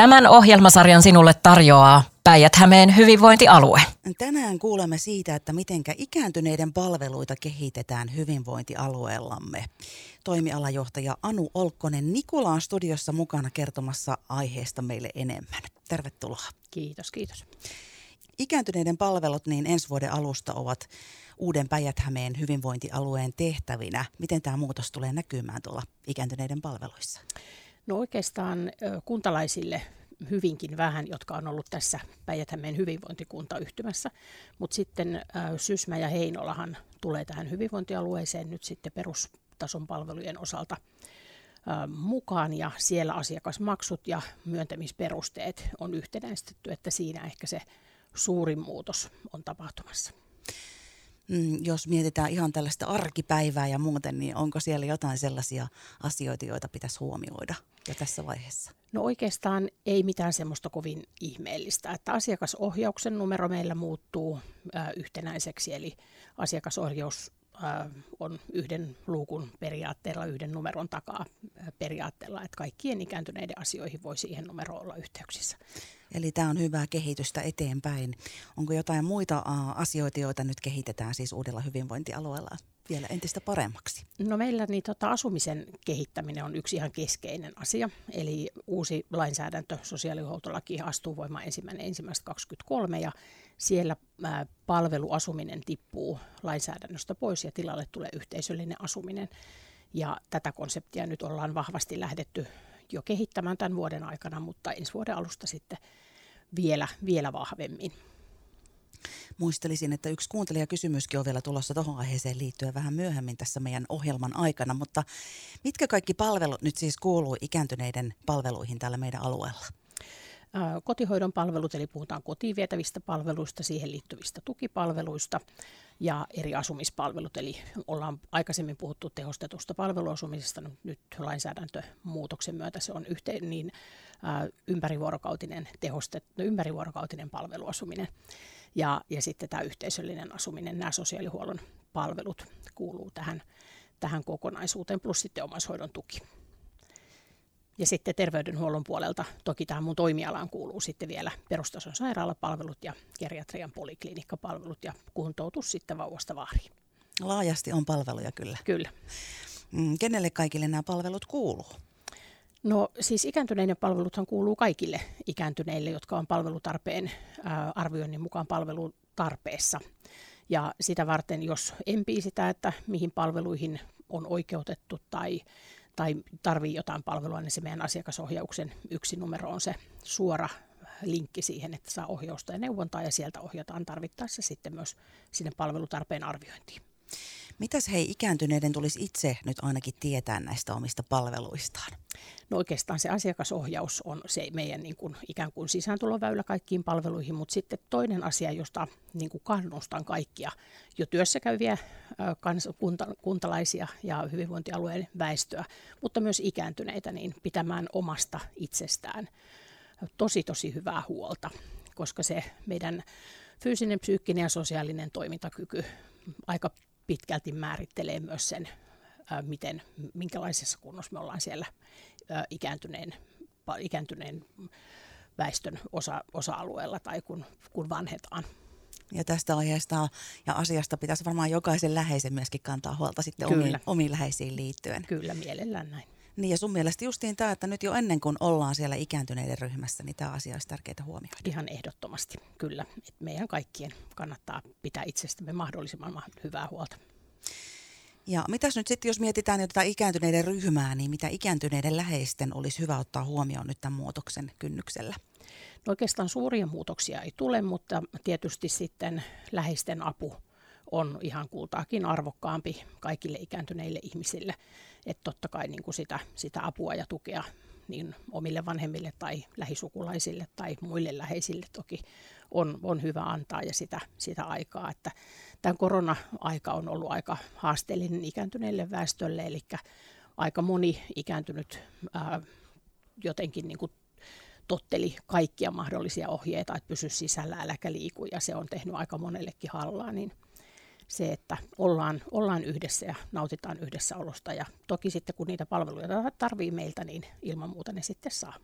Tämän ohjelmasarjan sinulle tarjoaa Päijät-Hämeen hyvinvointialue. Tänään kuulemme siitä, että miten ikääntyneiden palveluita kehitetään hyvinvointialueellamme. Toimialajohtaja Anu Olkkonen Nikula on studiossa mukana kertomassa aiheesta meille enemmän. Tervetuloa. Kiitos, kiitos. Ikääntyneiden palvelut niin ensi vuoden alusta ovat uuden Päijät-Hämeen hyvinvointialueen tehtävinä. Miten tämä muutos tulee näkymään tuolla ikääntyneiden palveluissa? No oikeastaan kuntalaisille hyvinkin vähän, jotka on ollut tässä päijät hyvinvointikuntayhtymässä. Mutta sitten Sysmä ja Heinolahan tulee tähän hyvinvointialueeseen nyt sitten perustason palvelujen osalta mukaan ja siellä asiakasmaksut ja myöntämisperusteet on yhtenäistetty, että siinä ehkä se suurin muutos on tapahtumassa. Mm, jos mietitään ihan tällaista arkipäivää ja muuten, niin onko siellä jotain sellaisia asioita, joita pitäisi huomioida jo tässä vaiheessa? No oikeastaan ei mitään semmoista kovin ihmeellistä, että asiakasohjauksen numero meillä muuttuu äh, yhtenäiseksi, eli asiakasohjaus äh, on yhden luukun periaatteella, yhden numeron takaa äh, periaatteella, että kaikkien ikääntyneiden asioihin voi siihen numeroon olla yhteyksissä. Eli tämä on hyvää kehitystä eteenpäin. Onko jotain muita asioita, joita nyt kehitetään siis uudella hyvinvointialueella vielä entistä paremmaksi? No meillä niin tota, asumisen kehittäminen on yksi ihan keskeinen asia. Eli uusi lainsäädäntö, sosiaalihuoltolaki astuu voimaan ensimmäinen ensimmäistä 23 ja siellä ää, palveluasuminen tippuu lainsäädännöstä pois ja tilalle tulee yhteisöllinen asuminen. Ja tätä konseptia nyt ollaan vahvasti lähdetty jo kehittämään tämän vuoden aikana, mutta ensi vuoden alusta sitten vielä, vielä vahvemmin. Muistelisin, että yksi kuuntelijakysymyskin on vielä tulossa tuohon aiheeseen liittyen vähän myöhemmin tässä meidän ohjelman aikana, mutta mitkä kaikki palvelut nyt siis kuuluu ikääntyneiden palveluihin täällä meidän alueella? Kotihoidon palvelut, eli puhutaan kotiin vietävistä palveluista, siihen liittyvistä tukipalveluista ja eri asumispalvelut. Eli ollaan aikaisemmin puhuttu tehostetusta palveluasumisesta, nyt lainsäädäntömuutoksen myötä se on yhteen, niin ympärivuorokautinen, tehostet, no, ympärivuorokautinen palveluasuminen. Ja, ja sitten tämä yhteisöllinen asuminen, nämä sosiaalihuollon palvelut kuuluu tähän, tähän kokonaisuuteen, plus sitten omaishoidon tuki. Ja sitten terveydenhuollon puolelta, toki tähän mun toimialaan kuuluu sitten vielä perustason sairaalapalvelut ja geriatrian poliklinikkapalvelut ja kuntoutus sitten vauvasta vaariin. Laajasti on palveluja kyllä. Kyllä. Mm, kenelle kaikille nämä palvelut kuuluu? No siis ikääntyneiden palveluthan kuuluu kaikille ikääntyneille, jotka on palvelutarpeen ää, arvioinnin mukaan palvelutarpeessa. Ja sitä varten, jos empii sitä, että mihin palveluihin on oikeutettu tai tai tarvii jotain palvelua, niin se meidän asiakasohjauksen yksi numero on se suora linkki siihen, että saa ohjausta ja neuvontaa ja sieltä ohjataan tarvittaessa sitten myös sinne palvelutarpeen arviointiin. Mitäs hei ikääntyneiden tulisi itse nyt ainakin tietää näistä omista palveluistaan? No oikeastaan se asiakasohjaus on se meidän niin kuin, ikään kuin sisääntuloväylä kaikkiin palveluihin, mutta sitten toinen asia, josta niin kuin kannustan kaikkia jo työssä käyviä kans, kunta, kuntalaisia ja hyvinvointialueen väestöä, mutta myös ikääntyneitä, niin pitämään omasta itsestään tosi tosi hyvää huolta, koska se meidän fyysinen, psyykkinen ja sosiaalinen toimintakyky aika pitkälti määrittelee myös sen, miten, minkälaisessa kunnossa me ollaan siellä ikääntyneen, ikääntyneen väestön osa, osa-alueella tai kun, kun vanhetaan. Ja tästä aiheesta ja asiasta pitäisi varmaan jokaisen läheisen myöskin kantaa huolta sitten omiin, omiin läheisiin liittyen. Kyllä, mielellään näin. Niin ja sun mielestä justiin tämä, että nyt jo ennen kuin ollaan siellä ikääntyneiden ryhmässä, niin tämä asia olisi tärkeää huomioida. Ihan ehdottomasti, kyllä. Et meidän kaikkien kannattaa pitää itsestämme mahdollisimman hyvää huolta. Ja mitäs nyt sitten, jos mietitään jo tätä ikääntyneiden ryhmää, niin mitä ikääntyneiden läheisten olisi hyvä ottaa huomioon nyt tämän muutoksen kynnyksellä? No oikeastaan suuria muutoksia ei tule, mutta tietysti sitten läheisten apu on ihan kultaakin arvokkaampi kaikille ikääntyneille ihmisille. Että totta kai niin kuin sitä, sitä apua ja tukea niin omille vanhemmille tai lähisukulaisille tai muille läheisille toki on, on hyvä antaa ja sitä, sitä aikaa. Että tämän korona-aika on ollut aika haasteellinen ikääntyneille väestölle, eli aika moni ikääntynyt ää, jotenkin niin kuin totteli kaikkia mahdollisia ohjeita, että pysy sisällä, äläkä liiku, ja se on tehnyt aika monellekin hallaa, niin se, että ollaan, ollaan yhdessä ja nautitaan yhdessä olosta. Ja toki sitten kun niitä palveluja tarvii meiltä, niin ilman muuta ne sitten saa.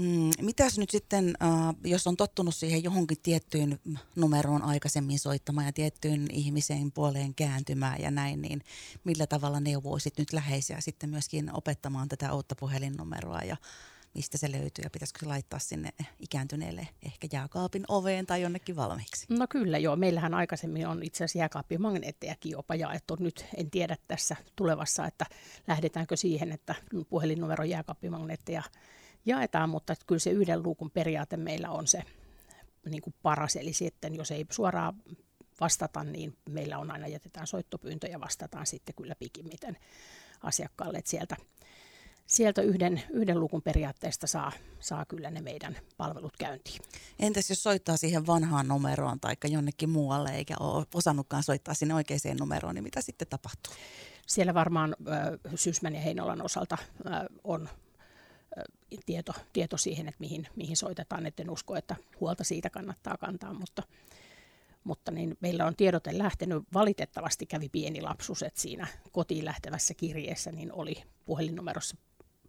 Mm, mitäs nyt sitten, äh, jos on tottunut siihen johonkin tiettyyn numeroon aikaisemmin soittamaan ja tiettyyn ihmiseen puoleen kääntymään ja näin, niin millä tavalla neuvoisit nyt läheisiä sitten myöskin opettamaan tätä uutta puhelinnumeroa ja mistä se löytyy ja pitäisikö se laittaa sinne ikääntyneelle ehkä jääkaapin oveen tai jonnekin valmiiksi? No kyllä joo, meillähän aikaisemmin on itse asiassa jääkaappimagneettejakin jopa jaettu. Nyt en tiedä tässä tulevassa, että lähdetäänkö siihen, että puhelinnumero jääkaappimagneetteja jaetaan, mutta kyllä se yhden luukun periaate meillä on se niin kuin paras. Eli sitten jos ei suoraan vastata, niin meillä on aina jätetään soittopyyntö ja vastataan sitten kyllä pikimmiten asiakkaalle, että sieltä, sieltä yhden, yhden lukun periaatteesta saa, saa kyllä ne meidän palvelut käyntiin. Entäs jos soittaa siihen vanhaan numeroon tai jonnekin muualle eikä ole osannutkaan soittaa sinne oikeaan numeroon, niin mitä sitten tapahtuu? Siellä varmaan äh, Sysmän ja Heinolan osalta äh, on tieto, tieto siihen, että mihin, mihin soitetaan. Et en usko, että huolta siitä kannattaa kantaa, mutta, mutta niin meillä on tiedote lähtenyt. Valitettavasti kävi pieni lapsus, että siinä kotiin lähtevässä kirjeessä niin oli puhelinnumerossa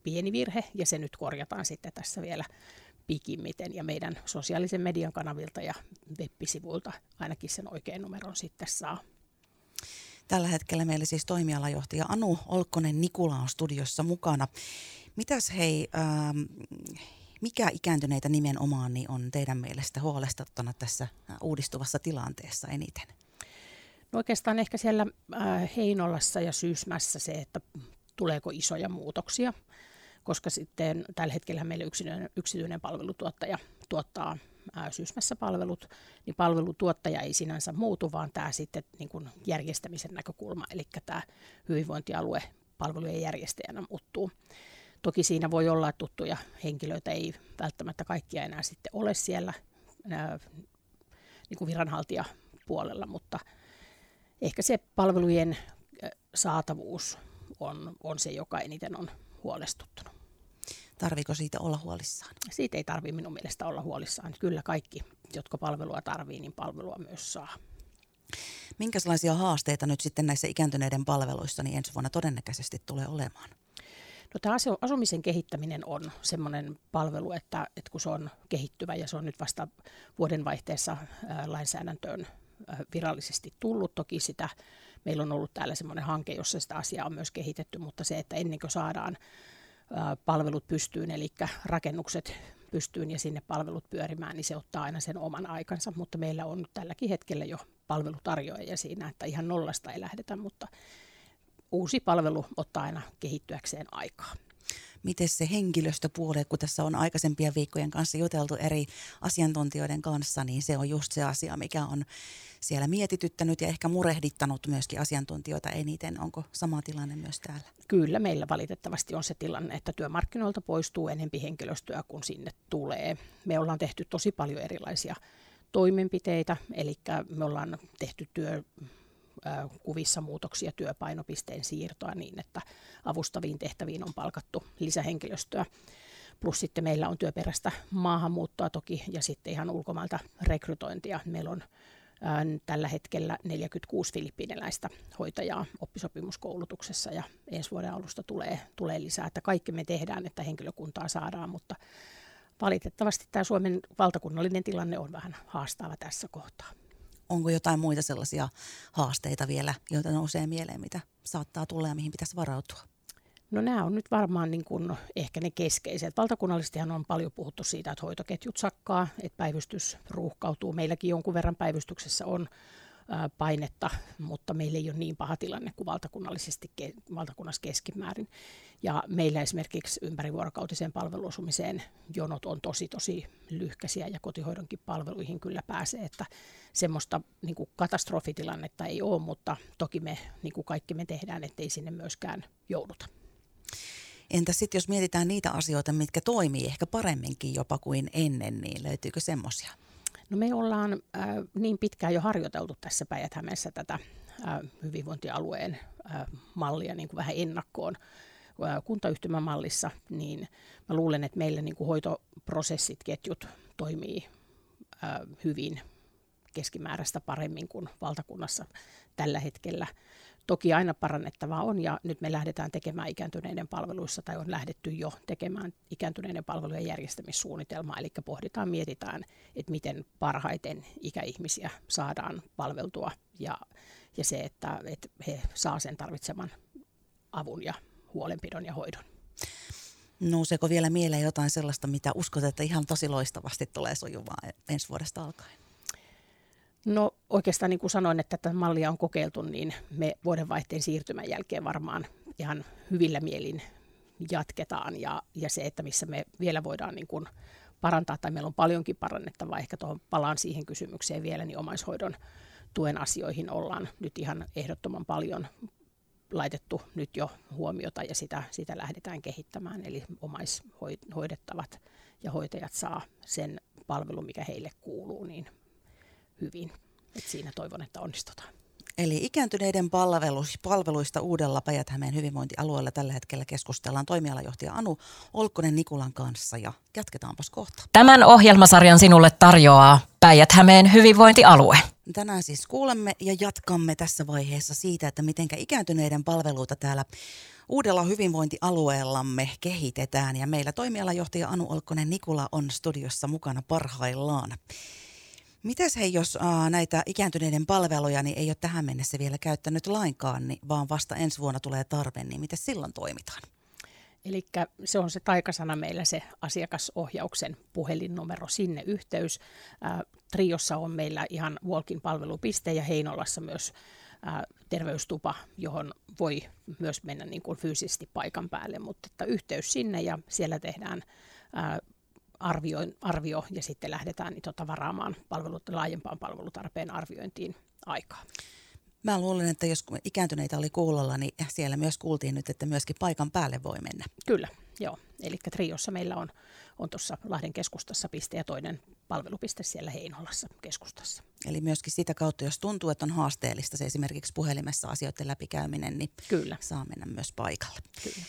pieni virhe ja se nyt korjataan sitten tässä vielä pikimmiten ja meidän sosiaalisen median kanavilta ja web-sivuilta ainakin sen oikean numeron sitten saa. Tällä hetkellä meillä siis toimialajohtaja Anu Olkkonen Nikula on studiossa mukana. Mitäs hei, ähm, mikä ikääntyneitä nimenomaan niin on teidän mielestä huolestuttana tässä äh, uudistuvassa tilanteessa eniten? No oikeastaan ehkä siellä äh, Heinolassa ja Syysmässä se, että tuleeko isoja muutoksia, koska sitten tällä hetkellä meillä yksityinen, yksityinen palvelutuottaja tuottaa Syysmässä palvelut, niin palvelutuottaja ei sinänsä muutu, vaan tämä sitten niin kuin järjestämisen näkökulma, eli tämä hyvinvointialue palvelujen järjestäjänä muuttuu. Toki siinä voi olla, että tuttuja henkilöitä ei välttämättä kaikkia enää sitten ole siellä niin kuin viranhaltijapuolella, mutta ehkä se palvelujen saatavuus on, on se, joka eniten on huolestuttanut. Tarviiko siitä olla huolissaan? Siitä ei tarvitse minun mielestä olla huolissaan. Kyllä kaikki, jotka palvelua tarvii, niin palvelua myös saa. Minkälaisia haasteita nyt sitten näissä ikääntyneiden palveluissa niin ensi vuonna todennäköisesti tulee olemaan? No, tämä asumisen kehittäminen on semmoinen palvelu, että, että kun se on kehittyvä ja se on nyt vasta vuodenvaihteessa lainsäädäntöön virallisesti tullut. Toki sitä, meillä on ollut täällä semmoinen hanke, jossa sitä asiaa on myös kehitetty, mutta se, että ennen kuin saadaan palvelut pystyyn, eli rakennukset pystyyn ja sinne palvelut pyörimään, niin se ottaa aina sen oman aikansa, mutta meillä on tälläkin hetkellä jo palvelutarjoajia siinä, että ihan nollasta ei lähdetä, mutta uusi palvelu ottaa aina kehittyäkseen aikaa. Miten se henkilöstöpuoli, kun tässä on aikaisempien viikkojen kanssa juteltu eri asiantuntijoiden kanssa, niin se on just se asia, mikä on siellä mietityttänyt ja ehkä murehdittanut myöskin asiantuntijoita eniten. Onko sama tilanne myös täällä? Kyllä, meillä valitettavasti on se tilanne, että työmarkkinoilta poistuu enempi henkilöstöä kuin sinne tulee. Me ollaan tehty tosi paljon erilaisia toimenpiteitä, eli me ollaan tehty työ kuvissa muutoksia työpainopisteen siirtoa niin, että avustaviin tehtäviin on palkattu lisähenkilöstöä. Plus sitten meillä on työperäistä maahanmuuttoa toki ja sitten ihan ulkomailta rekrytointia. Meillä on tällä hetkellä 46 filippiiniläistä hoitajaa oppisopimuskoulutuksessa ja ensi vuoden alusta tulee, tulee lisää, että kaikki me tehdään, että henkilökuntaa saadaan, mutta valitettavasti tämä Suomen valtakunnallinen tilanne on vähän haastava tässä kohtaa onko jotain muita sellaisia haasteita vielä, joita nousee mieleen, mitä saattaa tulla ja mihin pitäisi varautua? No nämä on nyt varmaan niin kuin ehkä ne keskeiset. Valtakunnallisestihan on paljon puhuttu siitä, että hoitoketjut sakkaa, että päivystys ruuhkautuu. Meilläkin jonkun verran päivystyksessä on painetta, mutta meillä ei ole niin paha tilanne kuin valtakunnallisesti, valtakunnassa keskimäärin. Ja meillä esimerkiksi ympärivuorokautiseen palveluosumiseen jonot on tosi tosi lyhkäisiä ja kotihoidonkin palveluihin kyllä pääsee, että semmoista niin kuin katastrofitilannetta ei ole, mutta toki me niin kuin kaikki me tehdään, ettei sinne myöskään jouduta. Entä sitten jos mietitään niitä asioita, mitkä toimii ehkä paremminkin jopa kuin ennen, niin löytyykö semmoisia? No me ollaan äh, niin pitkään jo harjoiteltu tässä päijät tätä äh, hyvinvointialueen äh, mallia niin kuin vähän ennakkoon äh, kuntayhtymämallissa, niin mä luulen, että meillä niin kuin hoitoprosessit, ketjut toimii äh, hyvin keskimääräistä paremmin kuin valtakunnassa tällä hetkellä. Toki aina parannettavaa on ja nyt me lähdetään tekemään ikääntyneiden palveluissa tai on lähdetty jo tekemään ikääntyneiden palvelujen järjestämissuunnitelmaa. Eli pohditaan, mietitään, että miten parhaiten ikäihmisiä saadaan palveltua ja, ja se, että, että he saa sen tarvitseman avun ja huolenpidon ja hoidon. Nouseeko vielä mieleen jotain sellaista, mitä uskot, että ihan tosi loistavasti tulee sujumaan ensi vuodesta alkaen? No oikeastaan niin kuin sanoin, että tätä mallia on kokeiltu, niin me vuodenvaihteen siirtymän jälkeen varmaan ihan hyvillä mielin jatketaan. Ja, ja se, että missä me vielä voidaan niin kuin parantaa, tai meillä on paljonkin parannettavaa, ehkä tuohon palaan siihen kysymykseen vielä, niin omaishoidon tuen asioihin ollaan nyt ihan ehdottoman paljon laitettu nyt jo huomiota ja sitä, sitä lähdetään kehittämään. Eli omaishoidettavat ja hoitajat saa sen palvelun, mikä heille kuuluu, niin hyvin. Et siinä toivon, että onnistutaan. Eli ikääntyneiden palvelus, palveluista uudella päijät hyvinvointialueella tällä hetkellä keskustellaan toimialajohtaja Anu Olkkonen Nikulan kanssa ja jatketaanpas kohta. Tämän ohjelmasarjan sinulle tarjoaa päijät hyvinvointialue. Tänään siis kuulemme ja jatkamme tässä vaiheessa siitä, että miten ikääntyneiden palveluita täällä uudella hyvinvointialueellamme kehitetään. Ja meillä toimialajohtaja Anu Olkkonen Nikula on studiossa mukana parhaillaan. Mitäs hei, jos ää, näitä ikääntyneiden palveluja niin ei ole tähän mennessä vielä käyttänyt lainkaan, niin, vaan vasta ensi vuonna tulee tarve, niin miten silloin toimitaan? Eli se on se taikasana meillä se asiakasohjauksen puhelinnumero, sinne yhteys. Ää, Triossa on meillä ihan Walkin palvelupiste ja Heinolassa myös ää, terveystupa, johon voi myös mennä niin kuin fyysisesti paikan päälle, mutta että yhteys sinne ja siellä tehdään ää, arvio, arvio ja sitten lähdetään niin tota varaamaan palvelut, laajempaan palvelutarpeen arviointiin aikaa. Mä luulen, että jos ikääntyneitä oli kuulolla, niin siellä myös kuultiin nyt, että myöskin paikan päälle voi mennä. Kyllä, joo. Eli Triossa meillä on, on tuossa Lahden keskustassa piste ja toinen palvelupiste siellä Heinolassa keskustassa. Eli myöskin sitä kautta, jos tuntuu, että on haasteellista se esimerkiksi puhelimessa asioiden läpikäyminen, niin Kyllä. saa mennä myös paikalle. Kyllä.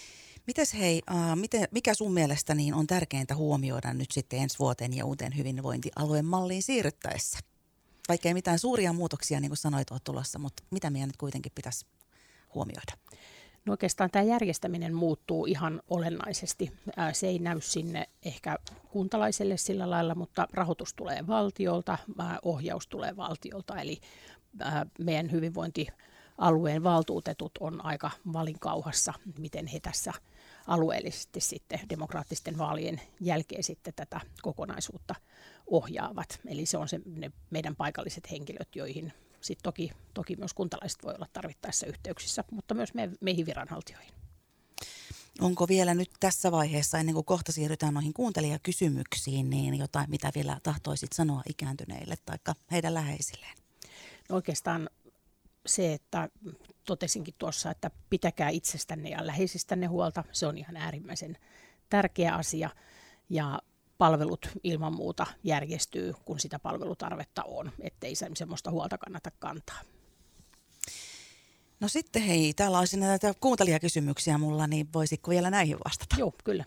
Mites hei, uh, miten, mikä sun mielestä niin on tärkeintä huomioida nyt sitten ensi vuoteen ja uuteen hyvinvointialueen malliin siirryttäessä? Vaikka ei mitään suuria muutoksia, niin kuin sanoit, ole tulossa, mutta mitä meidän nyt kuitenkin pitäisi huomioida? No oikeastaan tämä järjestäminen muuttuu ihan olennaisesti. Se ei näy sinne ehkä kuntalaiselle sillä lailla, mutta rahoitus tulee valtiolta, ohjaus tulee valtiolta, eli meidän hyvinvointialueen valtuutetut on aika valinkauhassa, miten he tässä alueellisesti sitten demokraattisten vaalien jälkeen sitten tätä kokonaisuutta ohjaavat. Eli se on se, ne meidän paikalliset henkilöt, joihin sitten toki, toki myös kuntalaiset voi olla tarvittaessa yhteyksissä, mutta myös me, meihin viranhaltijoihin. Onko vielä nyt tässä vaiheessa, ennen kuin kohta siirrytään noihin kuuntelijakysymyksiin, niin jotain, mitä vielä tahtoisit sanoa ikääntyneille tai heidän läheisilleen? No oikeastaan se, että totesinkin tuossa, että pitäkää itsestänne ja läheisistänne huolta. Se on ihan äärimmäisen tärkeä asia ja palvelut ilman muuta järjestyy, kun sitä palvelutarvetta on, ettei semmoista huolta kannata kantaa. No sitten hei, täällä olisi näitä kuuntelijakysymyksiä mulla, niin voisitko vielä näihin vastata? Joo, kyllä.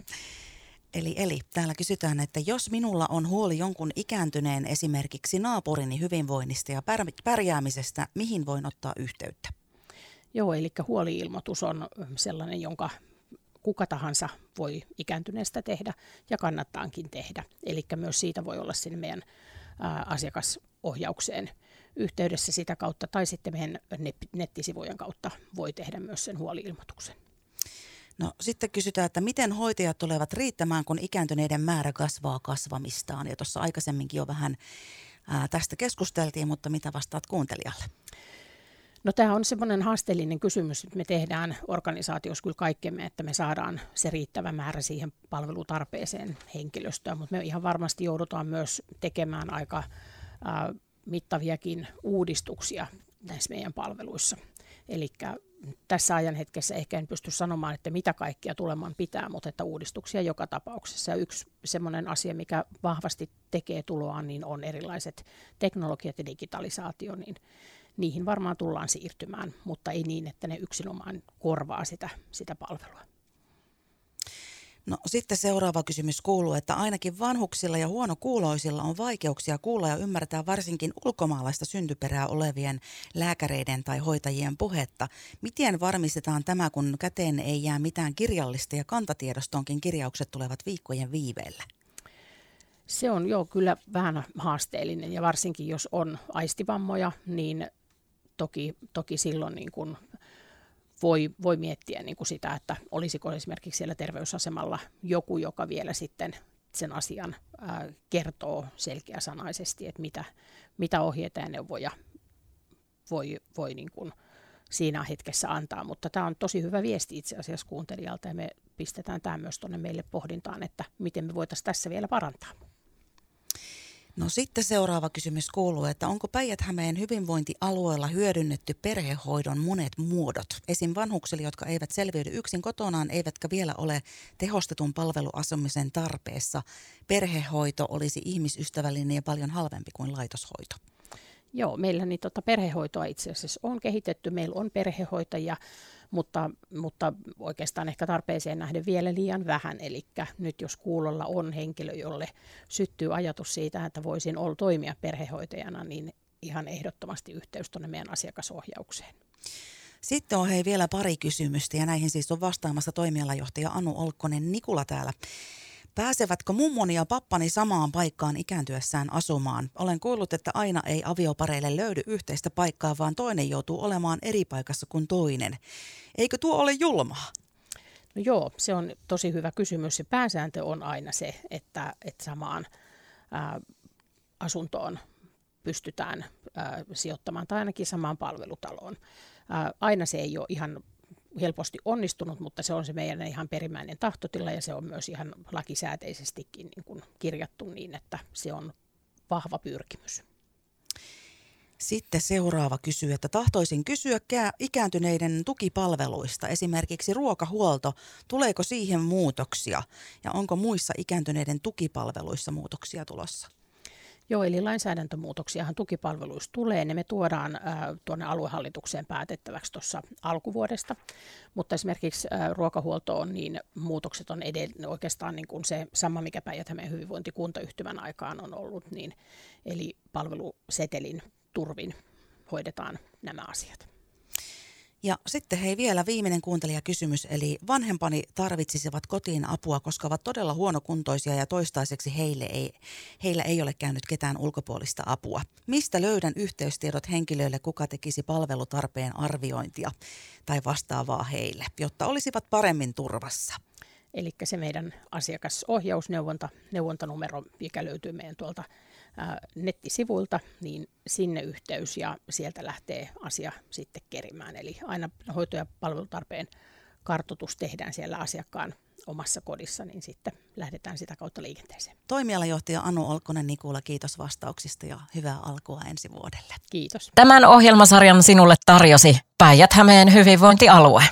Eli, eli täällä kysytään, että jos minulla on huoli jonkun ikääntyneen esimerkiksi naapurini hyvinvoinnista ja pärjäämisestä, mihin voin ottaa yhteyttä? Joo, eli huoliilmoitus on sellainen, jonka kuka tahansa voi ikääntyneestä tehdä ja kannattaankin tehdä. Eli myös siitä voi olla sinne meidän ää, asiakasohjaukseen yhteydessä sitä kautta tai sitten meidän nettisivujen kautta voi tehdä myös sen huoliilmoituksen. No sitten kysytään, että miten hoitajat tulevat riittämään, kun ikääntyneiden määrä kasvaa kasvamistaan. Ja tuossa aikaisemminkin jo vähän ää, tästä keskusteltiin, mutta mitä vastaat kuuntelijalle? No tämä on semmoinen haasteellinen kysymys, että me tehdään organisaatiossa kyllä kaikkemme, että me saadaan se riittävä määrä siihen palvelutarpeeseen henkilöstöä, mutta me ihan varmasti joudutaan myös tekemään aika mittaviakin uudistuksia näissä meidän palveluissa. Eli tässä ajan hetkessä ehkä en pysty sanomaan, että mitä kaikkia tulemaan pitää, mutta että uudistuksia joka tapauksessa. Yksi semmoinen asia, mikä vahvasti tekee tuloaan, niin on erilaiset teknologiat ja digitalisaatio, niin niihin varmaan tullaan siirtymään, mutta ei niin, että ne yksinomaan korvaa sitä, sitä palvelua. No sitten seuraava kysymys kuuluu, että ainakin vanhuksilla ja huonokuuloisilla on vaikeuksia kuulla ja ymmärtää varsinkin ulkomaalaista syntyperää olevien lääkäreiden tai hoitajien puhetta. Miten varmistetaan tämä, kun käteen ei jää mitään kirjallista ja kantatiedostoonkin kirjaukset tulevat viikkojen viiveellä? Se on jo kyllä vähän haasteellinen ja varsinkin jos on aistivammoja, niin toki, toki silloin niin kuin voi, voi miettiä niin kuin sitä, että olisiko esimerkiksi siellä terveysasemalla joku, joka vielä sitten sen asian ää, kertoo selkeäsanaisesti, että mitä, mitä ohjeita ja neuvoja voi, voi niin kuin siinä hetkessä antaa. Mutta tämä on tosi hyvä viesti itse asiassa kuuntelijalta ja me pistetään tämä myös tuonne meille pohdintaan, että miten me voitaisiin tässä vielä parantaa. No sitten seuraava kysymys kuuluu, että onko Päijät-Hämeen hyvinvointialueella hyödynnetty perhehoidon monet muodot? Esim. vanhuksille, jotka eivät selviydy yksin kotonaan, eivätkä vielä ole tehostetun palveluasumisen tarpeessa. Perhehoito olisi ihmisystävällinen ja paljon halvempi kuin laitoshoito. Joo, meillä niin tota perhehoitoa itse asiassa on kehitetty. Meillä on perhehoitajia mutta, mutta oikeastaan ehkä tarpeeseen nähden vielä liian vähän. Eli nyt jos kuulolla on henkilö, jolle syttyy ajatus siitä, että voisin olla toimia perhehoitajana, niin ihan ehdottomasti yhteys tuonne meidän asiakasohjaukseen. Sitten on hei vielä pari kysymystä ja näihin siis on vastaamassa toimialajohtaja Anu Olkkonen Nikula täällä. Pääsevätkö mummoni ja pappani samaan paikkaan ikääntyessään asumaan? Olen kuullut, että aina ei aviopareille löydy yhteistä paikkaa, vaan toinen joutuu olemaan eri paikassa kuin toinen. Eikö tuo ole julmaa? No joo, se on tosi hyvä kysymys. Se pääsääntö on aina se, että, että samaan ää, asuntoon pystytään ää, sijoittamaan tai ainakin samaan palvelutaloon. Ää, aina se ei ole ihan helposti onnistunut, mutta se on se meidän ihan perimmäinen tahtotila ja se on myös ihan lakisääteisestikin niin kuin kirjattu niin, että se on vahva pyrkimys. Sitten seuraava kysyy, että tahtoisin kysyä ikääntyneiden tukipalveluista, esimerkiksi ruokahuolto. Tuleeko siihen muutoksia ja onko muissa ikääntyneiden tukipalveluissa muutoksia tulossa? Joo, eli lainsäädäntömuutoksiahan tukipalveluissa tulee. Ne me tuodaan äh, tuonne aluehallitukseen päätettäväksi tuossa alkuvuodesta. Mutta esimerkiksi äh, ruokahuoltoon niin muutokset on edelleen oikeastaan niin kuin se sama, mikä päijät hyvinvointikuntayhtymän aikaan on ollut. Niin, eli palvelusetelin turvin hoidetaan nämä asiat. Ja sitten hei vielä viimeinen kuuntelijakysymys, eli vanhempani tarvitsisivat kotiin apua, koska ovat todella huonokuntoisia ja toistaiseksi heille ei, heillä ei ole käynyt ketään ulkopuolista apua. Mistä löydän yhteystiedot henkilöille, kuka tekisi palvelutarpeen arviointia tai vastaavaa heille, jotta olisivat paremmin turvassa? Eli se meidän asiakasohjausneuvonta, neuvontanumero, mikä löytyy meidän tuolta nettisivuilta, niin sinne yhteys ja sieltä lähtee asia sitten kerimään. Eli aina hoito- ja palvelutarpeen kartoitus tehdään siellä asiakkaan omassa kodissa, niin sitten lähdetään sitä kautta liikenteeseen. Toimialajohtaja Anu Olkkonen Nikula, kiitos vastauksista ja hyvää alkua ensi vuodelle. Kiitos. Tämän ohjelmasarjan sinulle tarjosi Päijät-Hämeen hyvinvointialue.